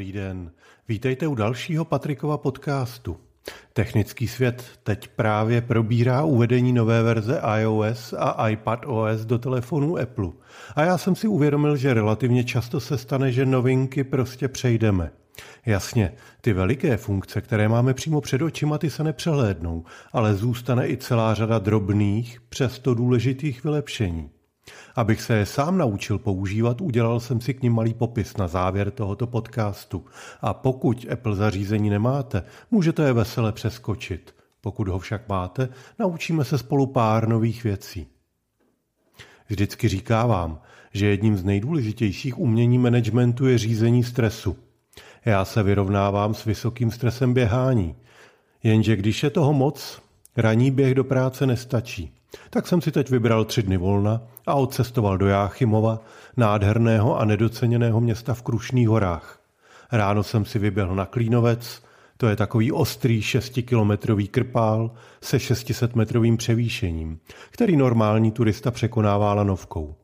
Dobrý den. Vítejte u dalšího Patrikova podcastu. Technický svět teď právě probírá uvedení nové verze iOS a iPadOS do telefonů Apple. A já jsem si uvědomil, že relativně často se stane, že novinky prostě přejdeme. Jasně, ty veliké funkce, které máme přímo před očima, ty se nepřehlédnou, ale zůstane i celá řada drobných, přesto důležitých vylepšení. Abych se je sám naučil používat, udělal jsem si k ním malý popis na závěr tohoto podcastu. A pokud Apple zařízení nemáte, můžete je vesele přeskočit. Pokud ho však máte, naučíme se spolu pár nových věcí. Vždycky říkávám, že jedním z nejdůležitějších umění managementu je řízení stresu. Já se vyrovnávám s vysokým stresem běhání. Jenže když je toho moc, ranní běh do práce nestačí. Tak jsem si teď vybral tři dny volna a odcestoval do Jáchymova, nádherného a nedoceněného města v Krušných horách. Ráno jsem si vyběhl na Klínovec, to je takový ostrý šestikilometrový krpál se 600-metrovým převýšením, který normální turista překonává lanovkou.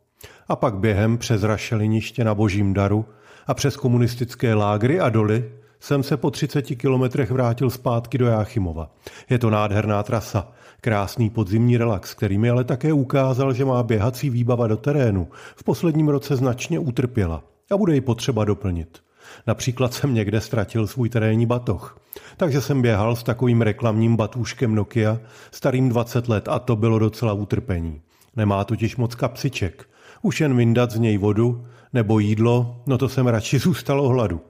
A pak během přes rašeliniště na Božím daru a přes komunistické lágry a doly jsem se po 30 kilometrech vrátil zpátky do Jáchymova. Je to nádherná trasa, krásný podzimní relax, který mi ale také ukázal, že má běhací výbava do terénu v posledním roce značně utrpěla a bude ji potřeba doplnit. Například jsem někde ztratil svůj terénní batoh. Takže jsem běhal s takovým reklamním batůškem Nokia, starým 20 let a to bylo docela utrpení. Nemá totiž moc kapsiček. Už jen vyndat z něj vodu nebo jídlo, no to jsem radši zůstalo hladu.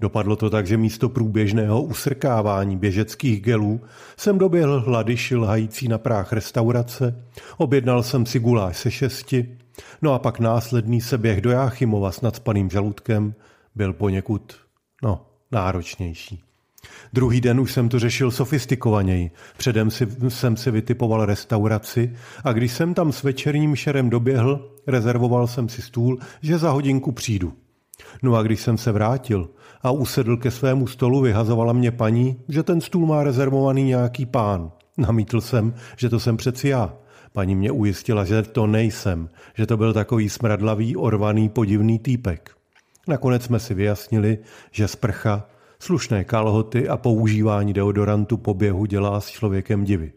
Dopadlo to tak, že místo průběžného usrkávání běžeckých gelů jsem doběhl hlady šilhající na práh restaurace, objednal jsem si guláš se šesti, no a pak následný se běh do Jáchymova s nadspaným žaludkem byl poněkud, no, náročnější. Druhý den už jsem to řešil sofistikovaněji. Předem si, jsem si vytipoval restauraci a když jsem tam s večerním šerem doběhl, rezervoval jsem si stůl, že za hodinku přijdu. No a když jsem se vrátil a usedl ke svému stolu, vyhazovala mě paní, že ten stůl má rezervovaný nějaký pán. Namítl jsem, že to jsem přeci já. Paní mě ujistila, že to nejsem, že to byl takový smradlavý, orvaný, podivný týpek. Nakonec jsme si vyjasnili, že sprcha, slušné kalhoty a používání deodorantu po běhu dělá s člověkem divy.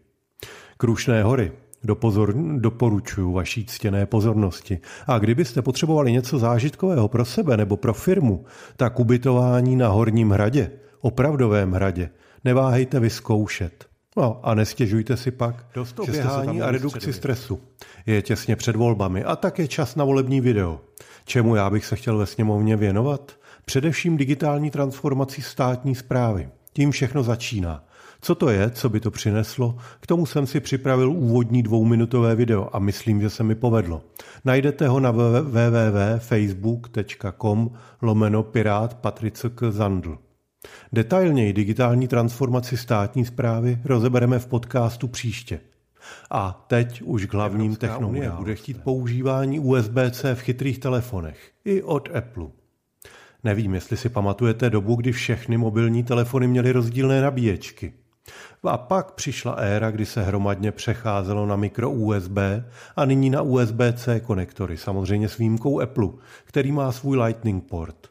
Krušné hory, Dopozor, doporučuji vaší ctěné pozornosti. A kdybyste potřebovali něco zážitkového pro sebe nebo pro firmu, tak ubytování na Horním hradě, opravdovém hradě, neváhejte vyzkoušet. No a nestěžujte si pak, Dost oběhání a redukci stresu. Je těsně před volbami a tak je čas na volební video. Čemu já bych se chtěl ve sněmovně věnovat? Především digitální transformací státní zprávy. Tím všechno začíná. Co to je, co by to přineslo? K tomu jsem si připravil úvodní dvouminutové video a myslím, že se mi povedlo. Najdete ho na www.facebook.com lomeno pirát Patricek Zandl. Detailněji digitální transformaci státní zprávy rozebereme v podcastu příště. A teď už k hlavním technologiím bude chtít používání USB-C v chytrých telefonech. I od Apple. Nevím, jestli si pamatujete dobu, kdy všechny mobilní telefony měly rozdílné nabíječky. A pak přišla éra, kdy se hromadně přecházelo na mikro USB a nyní na USB-C konektory, samozřejmě s výjimkou Apple, který má svůj Lightning port.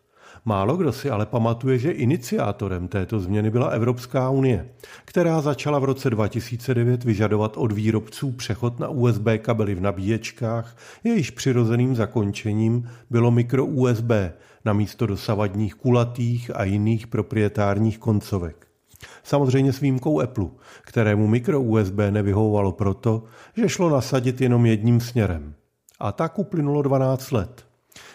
Málo kdo si ale pamatuje, že iniciátorem této změny byla Evropská unie, která začala v roce 2009 vyžadovat od výrobců přechod na USB kabely v nabíječkách, jejíž přirozeným zakončením bylo mikro USB na místo dosavadních kulatých a jiných proprietárních koncovek. Samozřejmě s výjimkou Apple, kterému mikro USB nevyhovovalo proto, že šlo nasadit jenom jedním směrem. A tak uplynulo 12 let.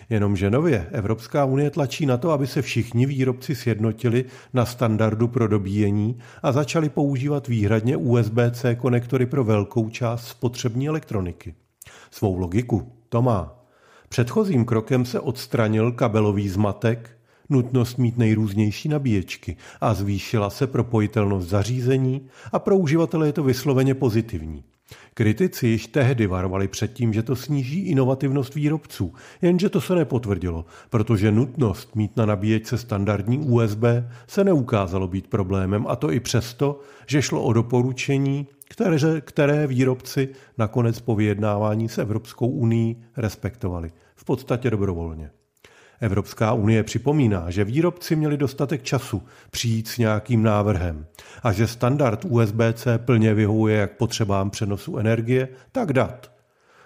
Jenomže nově Evropská unie tlačí na to, aby se všichni výrobci sjednotili na standardu pro dobíjení a začali používat výhradně USB-C konektory pro velkou část spotřební elektroniky. Svou logiku to má. Předchozím krokem se odstranil kabelový zmatek, nutnost mít nejrůznější nabíječky a zvýšila se propojitelnost zařízení a pro uživatele je to vysloveně pozitivní. Kritici již tehdy varovali před tím, že to sníží inovativnost výrobců, jenže to se nepotvrdilo, protože nutnost mít na nabíječce standardní USB se neukázalo být problémem a to i přesto, že šlo o doporučení, které, které výrobci nakonec po vyjednávání s Evropskou unii respektovali. V podstatě dobrovolně. Evropská unie připomíná, že výrobci měli dostatek času přijít s nějakým návrhem a že standard USB-C plně vyhovuje jak potřebám přenosu energie, tak dat.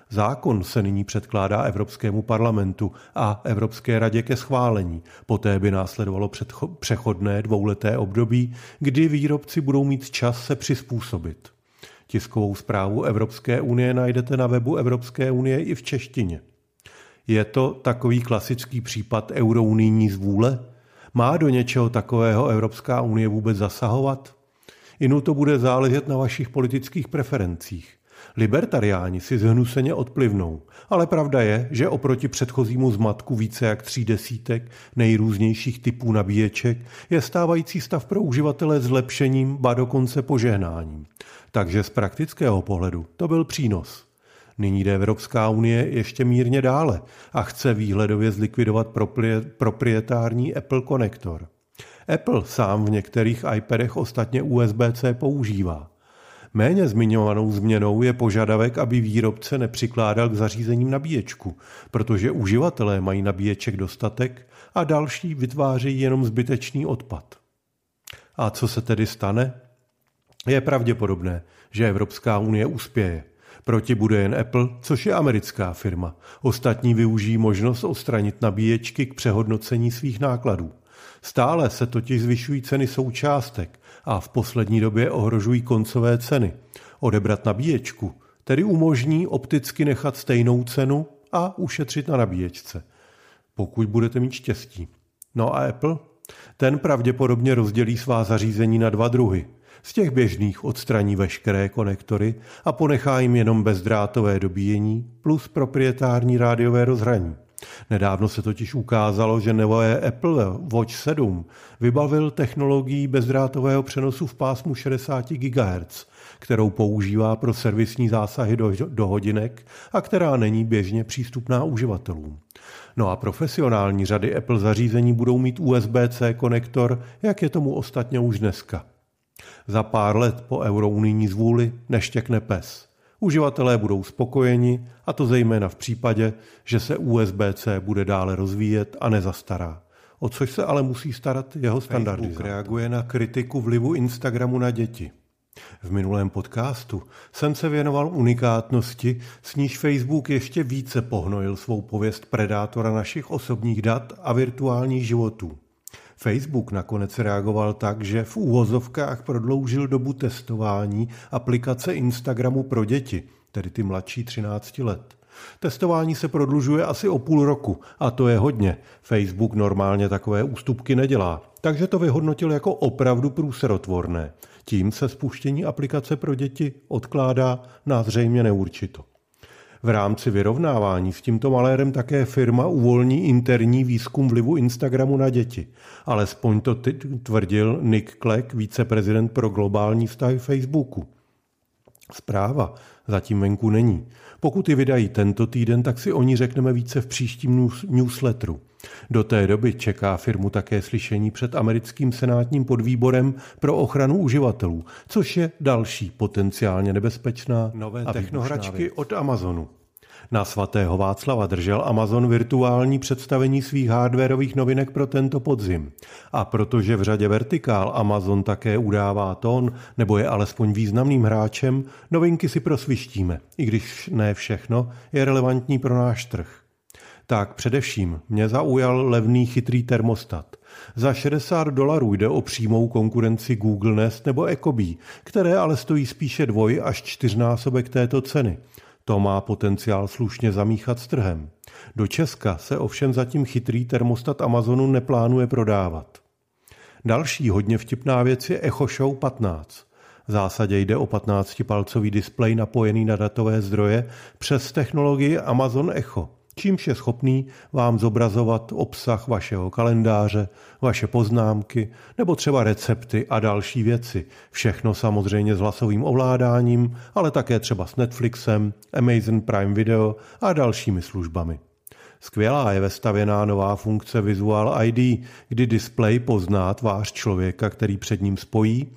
Zákon se nyní předkládá Evropskému parlamentu a Evropské radě ke schválení. Poté by následovalo přechodné dvouleté období, kdy výrobci budou mít čas se přizpůsobit. Tiskovou zprávu Evropské unie najdete na webu Evropské unie i v češtině. Je to takový klasický případ eurounijní zvůle? Má do něčeho takového Evropská unie vůbec zasahovat? Inu to bude záležet na vašich politických preferencích. Libertariáni si zhnuseně odplivnou, ale pravda je, že oproti předchozímu zmatku více jak tří desítek nejrůznějších typů nabíječek je stávající stav pro uživatele zlepšením, ba dokonce požehnáním. Takže z praktického pohledu to byl přínos. Nyní jde Evropská unie ještě mírně dále a chce výhledově zlikvidovat proprietární Apple konektor. Apple sám v některých iPadech ostatně USB-C používá. Méně zmiňovanou změnou je požadavek, aby výrobce nepřikládal k zařízením nabíječku, protože uživatelé mají nabíječek dostatek a další vytvářejí jenom zbytečný odpad. A co se tedy stane? Je pravděpodobné, že Evropská unie uspěje. Proti bude jen Apple, což je americká firma. Ostatní využijí možnost odstranit nabíječky k přehodnocení svých nákladů. Stále se totiž zvyšují ceny součástek a v poslední době ohrožují koncové ceny. Odebrat nabíječku tedy umožní opticky nechat stejnou cenu a ušetřit na nabíječce. Pokud budete mít štěstí. No a Apple? Ten pravděpodobně rozdělí svá zařízení na dva druhy. Z těch běžných odstraní veškeré konektory a ponechá jim jenom bezdrátové dobíjení plus proprietární rádiové rozhraní. Nedávno se totiž ukázalo, že nové Apple Watch 7 vybavil technologií bezdrátového přenosu v pásmu 60 GHz, kterou používá pro servisní zásahy do, do hodinek a která není běžně přístupná uživatelům. No a profesionální řady Apple zařízení budou mít USB-C konektor, jak je tomu ostatně už dneska. Za pár let po eurounijní zvůli neštěkne pes. Uživatelé budou spokojeni, a to zejména v případě, že se USB-C bude dále rozvíjet a nezastará. O což se ale musí starat jeho standardizátor. Facebook reaguje na kritiku vlivu Instagramu na děti. V minulém podcastu jsem se věnoval unikátnosti, s níž Facebook ještě více pohnojil svou pověst predátora našich osobních dat a virtuálních životů. Facebook nakonec reagoval tak, že v úvozovkách prodloužil dobu testování aplikace Instagramu pro děti, tedy ty mladší 13 let. Testování se prodlužuje asi o půl roku a to je hodně. Facebook normálně takové ústupky nedělá, takže to vyhodnotil jako opravdu průserotvorné. Tím se spuštění aplikace pro děti odkládá na zřejmě neurčito. V rámci vyrovnávání s tímto malérem také firma uvolní interní výzkum vlivu Instagramu na děti. Alespoň to tvrdil Nick Clegg, viceprezident pro globální vztahy Facebooku. Zpráva zatím venku není. Pokud ji vydají tento týden, tak si o ní řekneme více v příštím newsletteru. Do té doby čeká firmu také slyšení před americkým senátním podvýborem pro ochranu uživatelů, což je další potenciálně nebezpečná nové technohračky od Amazonu. Na svatého Václava držel Amazon virtuální představení svých hardwareových novinek pro tento podzim. A protože v řadě vertikál Amazon také udává tón, nebo je alespoň významným hráčem, novinky si prosvištíme, i když ne všechno je relevantní pro náš trh. Tak především mě zaujal levný chytrý termostat. Za 60 dolarů jde o přímou konkurenci Google Nest nebo Ecobee, které ale stojí spíše dvoj až čtyřnásobek této ceny. To má potenciál slušně zamíchat s trhem. Do Česka se ovšem zatím chytrý termostat Amazonu neplánuje prodávat. Další hodně vtipná věc je Echo Show 15. V zásadě jde o 15-palcový displej napojený na datové zdroje přes technologii Amazon Echo čímž je schopný vám zobrazovat obsah vašeho kalendáře, vaše poznámky nebo třeba recepty a další věci. Všechno samozřejmě s hlasovým ovládáním, ale také třeba s Netflixem, Amazon Prime Video a dalšími službami. Skvělá je vestavěná nová funkce Visual ID, kdy displej pozná tvář člověka, který před ním spojí,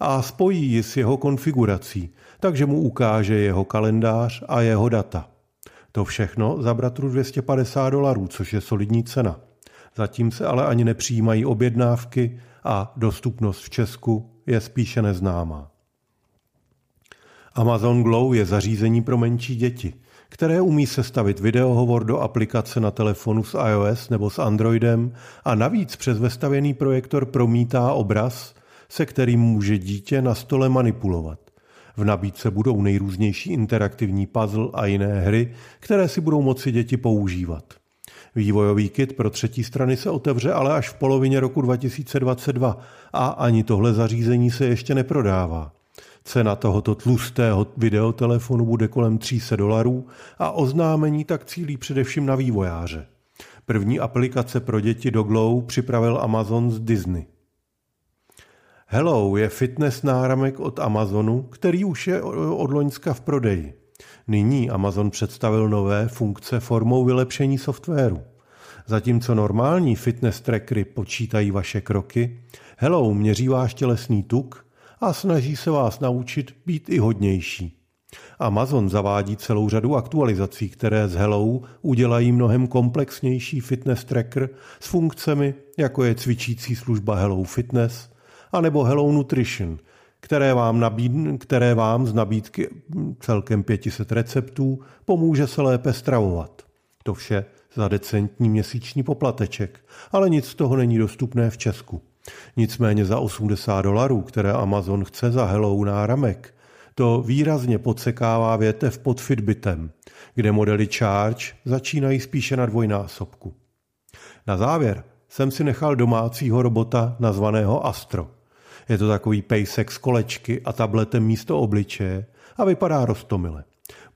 a spojí ji s jeho konfigurací, takže mu ukáže jeho kalendář a jeho data. To všechno za bratru 250 dolarů, což je solidní cena. Zatím se ale ani nepřijímají objednávky a dostupnost v Česku je spíše neznámá. Amazon Glow je zařízení pro menší děti, které umí sestavit videohovor do aplikace na telefonu s iOS nebo s Androidem a navíc přes vestavěný projektor promítá obraz, se kterým může dítě na stole manipulovat. V nabídce budou nejrůznější interaktivní puzzle a jiné hry, které si budou moci děti používat. Vývojový kit pro třetí strany se otevře ale až v polovině roku 2022 a ani tohle zařízení se ještě neprodává. Cena tohoto tlustého videotelefonu bude kolem 300 dolarů a oznámení tak cílí především na vývojáře. První aplikace pro děti do Glow připravil Amazon z Disney. Hello je fitness náramek od Amazonu, který už je od Loňska v prodeji. Nyní Amazon představil nové funkce formou vylepšení softwaru. Zatímco normální fitness trackery počítají vaše kroky, Hello měří váš tělesný tuk a snaží se vás naučit být i hodnější. Amazon zavádí celou řadu aktualizací, které z Hello udělají mnohem komplexnější fitness tracker s funkcemi, jako je cvičící služba Hello Fitness anebo Hello Nutrition, které vám, nabíd, které vám z nabídky celkem 500 receptů pomůže se lépe stravovat. To vše za decentní měsíční poplateček, ale nic z toho není dostupné v Česku. Nicméně za 80 dolarů, které Amazon chce za Hello náramek, to výrazně podsekává větev pod Fitbitem, kde modely Charge začínají spíše na dvojnásobku. Na závěr jsem si nechal domácího robota nazvaného Astro. Je to takový pejsek z kolečky a tabletem místo obličeje a vypadá rostomile.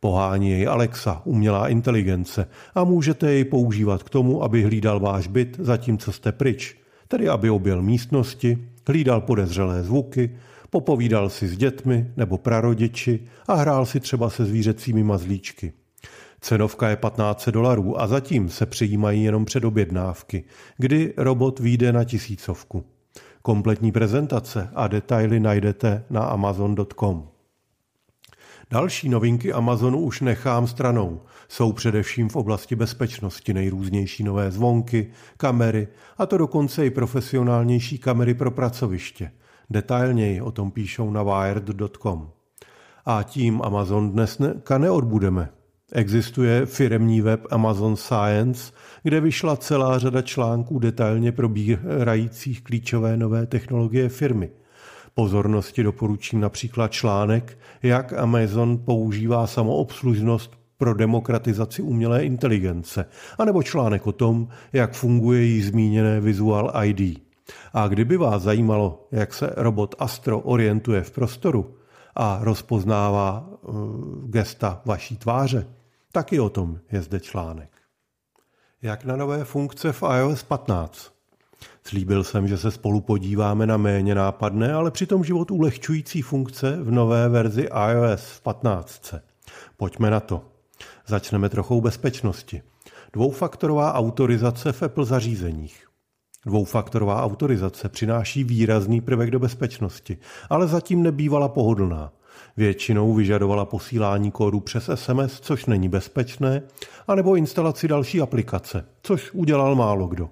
Pohání jej Alexa, umělá inteligence, a můžete jej používat k tomu, aby hlídal váš byt, zatímco jste pryč, tedy aby objel místnosti, hlídal podezřelé zvuky, popovídal si s dětmi nebo prarodiči a hrál si třeba se zvířecími mazlíčky. Cenovka je 15 dolarů a zatím se přijímají jenom předobjednávky, kdy robot vyjde na tisícovku. Kompletní prezentace a detaily najdete na amazon.com. Další novinky Amazonu už nechám stranou. Jsou především v oblasti bezpečnosti nejrůznější nové zvonky, kamery a to dokonce i profesionálnější kamery pro pracoviště. Detailněji o tom píšou na wired.com. A tím Amazon dnes ne, neodbudeme. Existuje firemní web Amazon Science, kde vyšla celá řada článků detailně probírajících klíčové nové technologie firmy. Pozornosti doporučím například článek, jak Amazon používá samoobslužnost pro demokratizaci umělé inteligence, anebo článek o tom, jak funguje jí zmíněné Visual ID. A kdyby vás zajímalo, jak se robot Astro orientuje v prostoru a rozpoznává uh, gesta vaší tváře, taky o tom je zde článek. Jak na nové funkce v iOS 15? Slíbil jsem, že se spolu podíváme na méně nápadné, ale přitom život ulehčující funkce v nové verzi iOS v 15. Pojďme na to. Začneme trochou bezpečnosti. Dvoufaktorová autorizace v Apple zařízeních. Dvoufaktorová autorizace přináší výrazný prvek do bezpečnosti, ale zatím nebývala pohodlná. Většinou vyžadovala posílání kódu přes SMS, což není bezpečné, anebo instalaci další aplikace, což udělal málo kdo.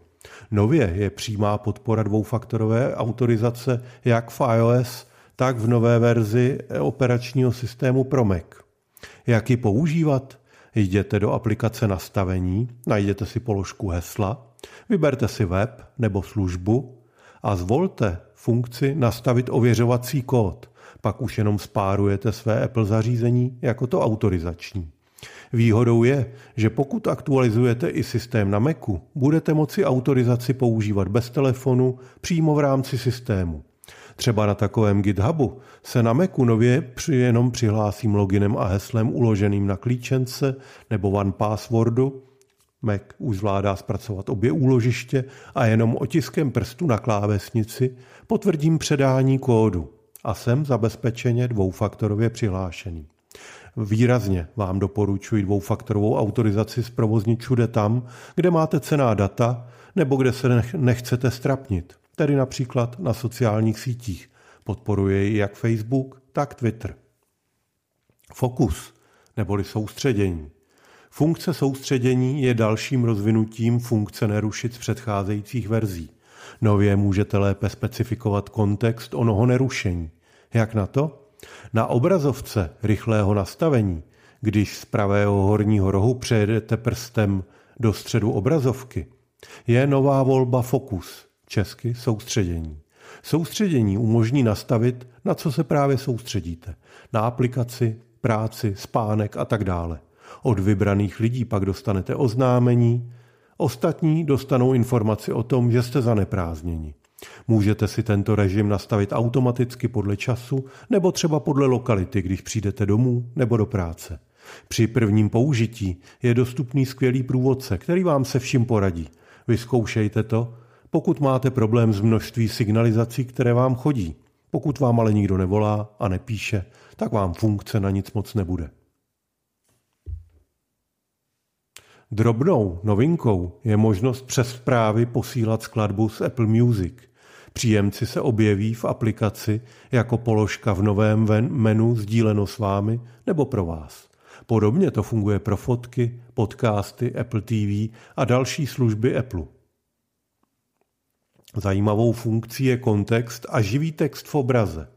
Nově je přímá podpora dvoufaktorové autorizace jak v iOS, tak v nové verzi operačního systému pro Mac. Jak ji používat? Jděte do aplikace nastavení, najděte si položku hesla, vyberte si web nebo službu a zvolte funkci nastavit ověřovací kód. Pak už jenom spárujete své Apple zařízení jako to autorizační. Výhodou je, že pokud aktualizujete i systém na Macu, budete moci autorizaci používat bez telefonu přímo v rámci systému. Třeba na takovém GitHubu se na Macu nově při jenom přihlásím loginem a heslem uloženým na klíčence nebo one passwordu. Mac už zvládá zpracovat obě úložiště a jenom otiskem prstu na klávesnici potvrdím předání kódu a jsem zabezpečeně dvoufaktorově přihlášený. Výrazně vám doporučuji dvoufaktorovou autorizaci zprovoznit všude tam, kde máte cená data nebo kde se nechcete strapnit, tedy například na sociálních sítích. Podporuje ji jak Facebook, tak Twitter. Fokus neboli soustředění. Funkce soustředění je dalším rozvinutím funkce nerušit z předcházejících verzí. Nově můžete lépe specifikovat kontext onoho nerušení. Jak na to? Na obrazovce rychlého nastavení, když z pravého horního rohu přejedete prstem do středu obrazovky, je nová volba Fokus, česky soustředění. Soustředění umožní nastavit, na co se právě soustředíte. Na aplikaci, práci, spánek a tak dále. Od vybraných lidí pak dostanete oznámení, ostatní dostanou informaci o tom, že jste zaneprázdněni. Můžete si tento režim nastavit automaticky podle času nebo třeba podle lokality, když přijdete domů nebo do práce. Při prvním použití je dostupný skvělý průvodce, který vám se vším poradí. Vyzkoušejte to, pokud máte problém s množství signalizací, které vám chodí. Pokud vám ale nikdo nevolá a nepíše, tak vám funkce na nic moc nebude. Drobnou novinkou je možnost přes zprávy posílat skladbu z Apple Music. Příjemci se objeví v aplikaci jako položka v novém menu sdíleno s vámi nebo pro vás. Podobně to funguje pro fotky, podcasty, Apple TV a další služby Apple. Zajímavou funkcí je kontext a živý text v obraze.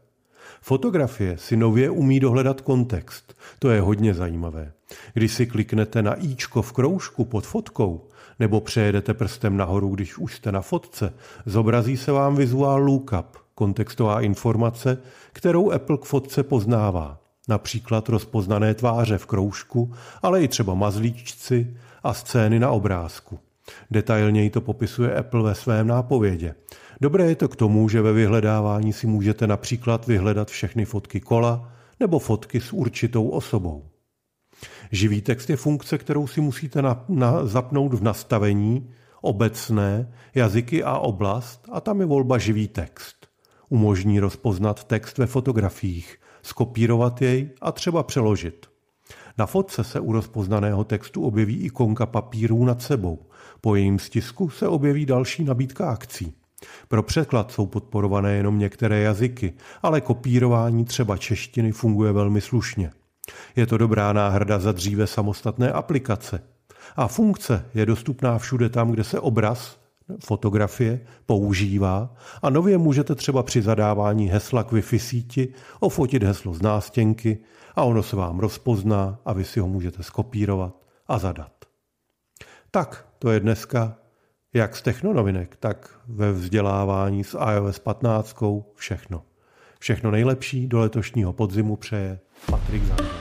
Fotografie si nově umí dohledat kontext. To je hodně zajímavé. Když si kliknete na íčko v kroužku pod fotkou, nebo přejedete prstem nahoru, když už jste na fotce, zobrazí se vám vizuál lookup, kontextová informace, kterou Apple k fotce poznává. Například rozpoznané tváře v kroužku, ale i třeba mazlíčci a scény na obrázku. Detailněji to popisuje Apple ve svém nápovědě. Dobré je to k tomu, že ve vyhledávání si můžete například vyhledat všechny fotky kola nebo fotky s určitou osobou. Živý text je funkce, kterou si musíte na, na, zapnout v nastavení, obecné, jazyky a oblast a tam je volba živý text. Umožní rozpoznat text ve fotografiích, skopírovat jej a třeba přeložit. Na fotce se u rozpoznaného textu objeví ikonka papírů nad sebou. Po jejím stisku se objeví další nabídka akcí. Pro překlad jsou podporované jenom některé jazyky, ale kopírování třeba češtiny funguje velmi slušně. Je to dobrá náhrada za dříve samostatné aplikace. A funkce je dostupná všude tam, kde se obraz, fotografie, používá a nově můžete třeba při zadávání hesla k Wi-Fi síti ofotit heslo z nástěnky a ono se vám rozpozná a vy si ho můžete skopírovat a zadat. Tak, to je dneska jak z technonovinek, tak ve vzdělávání s iOS 15 všechno. Všechno nejlepší do letošního podzimu přeje Patrik Zander.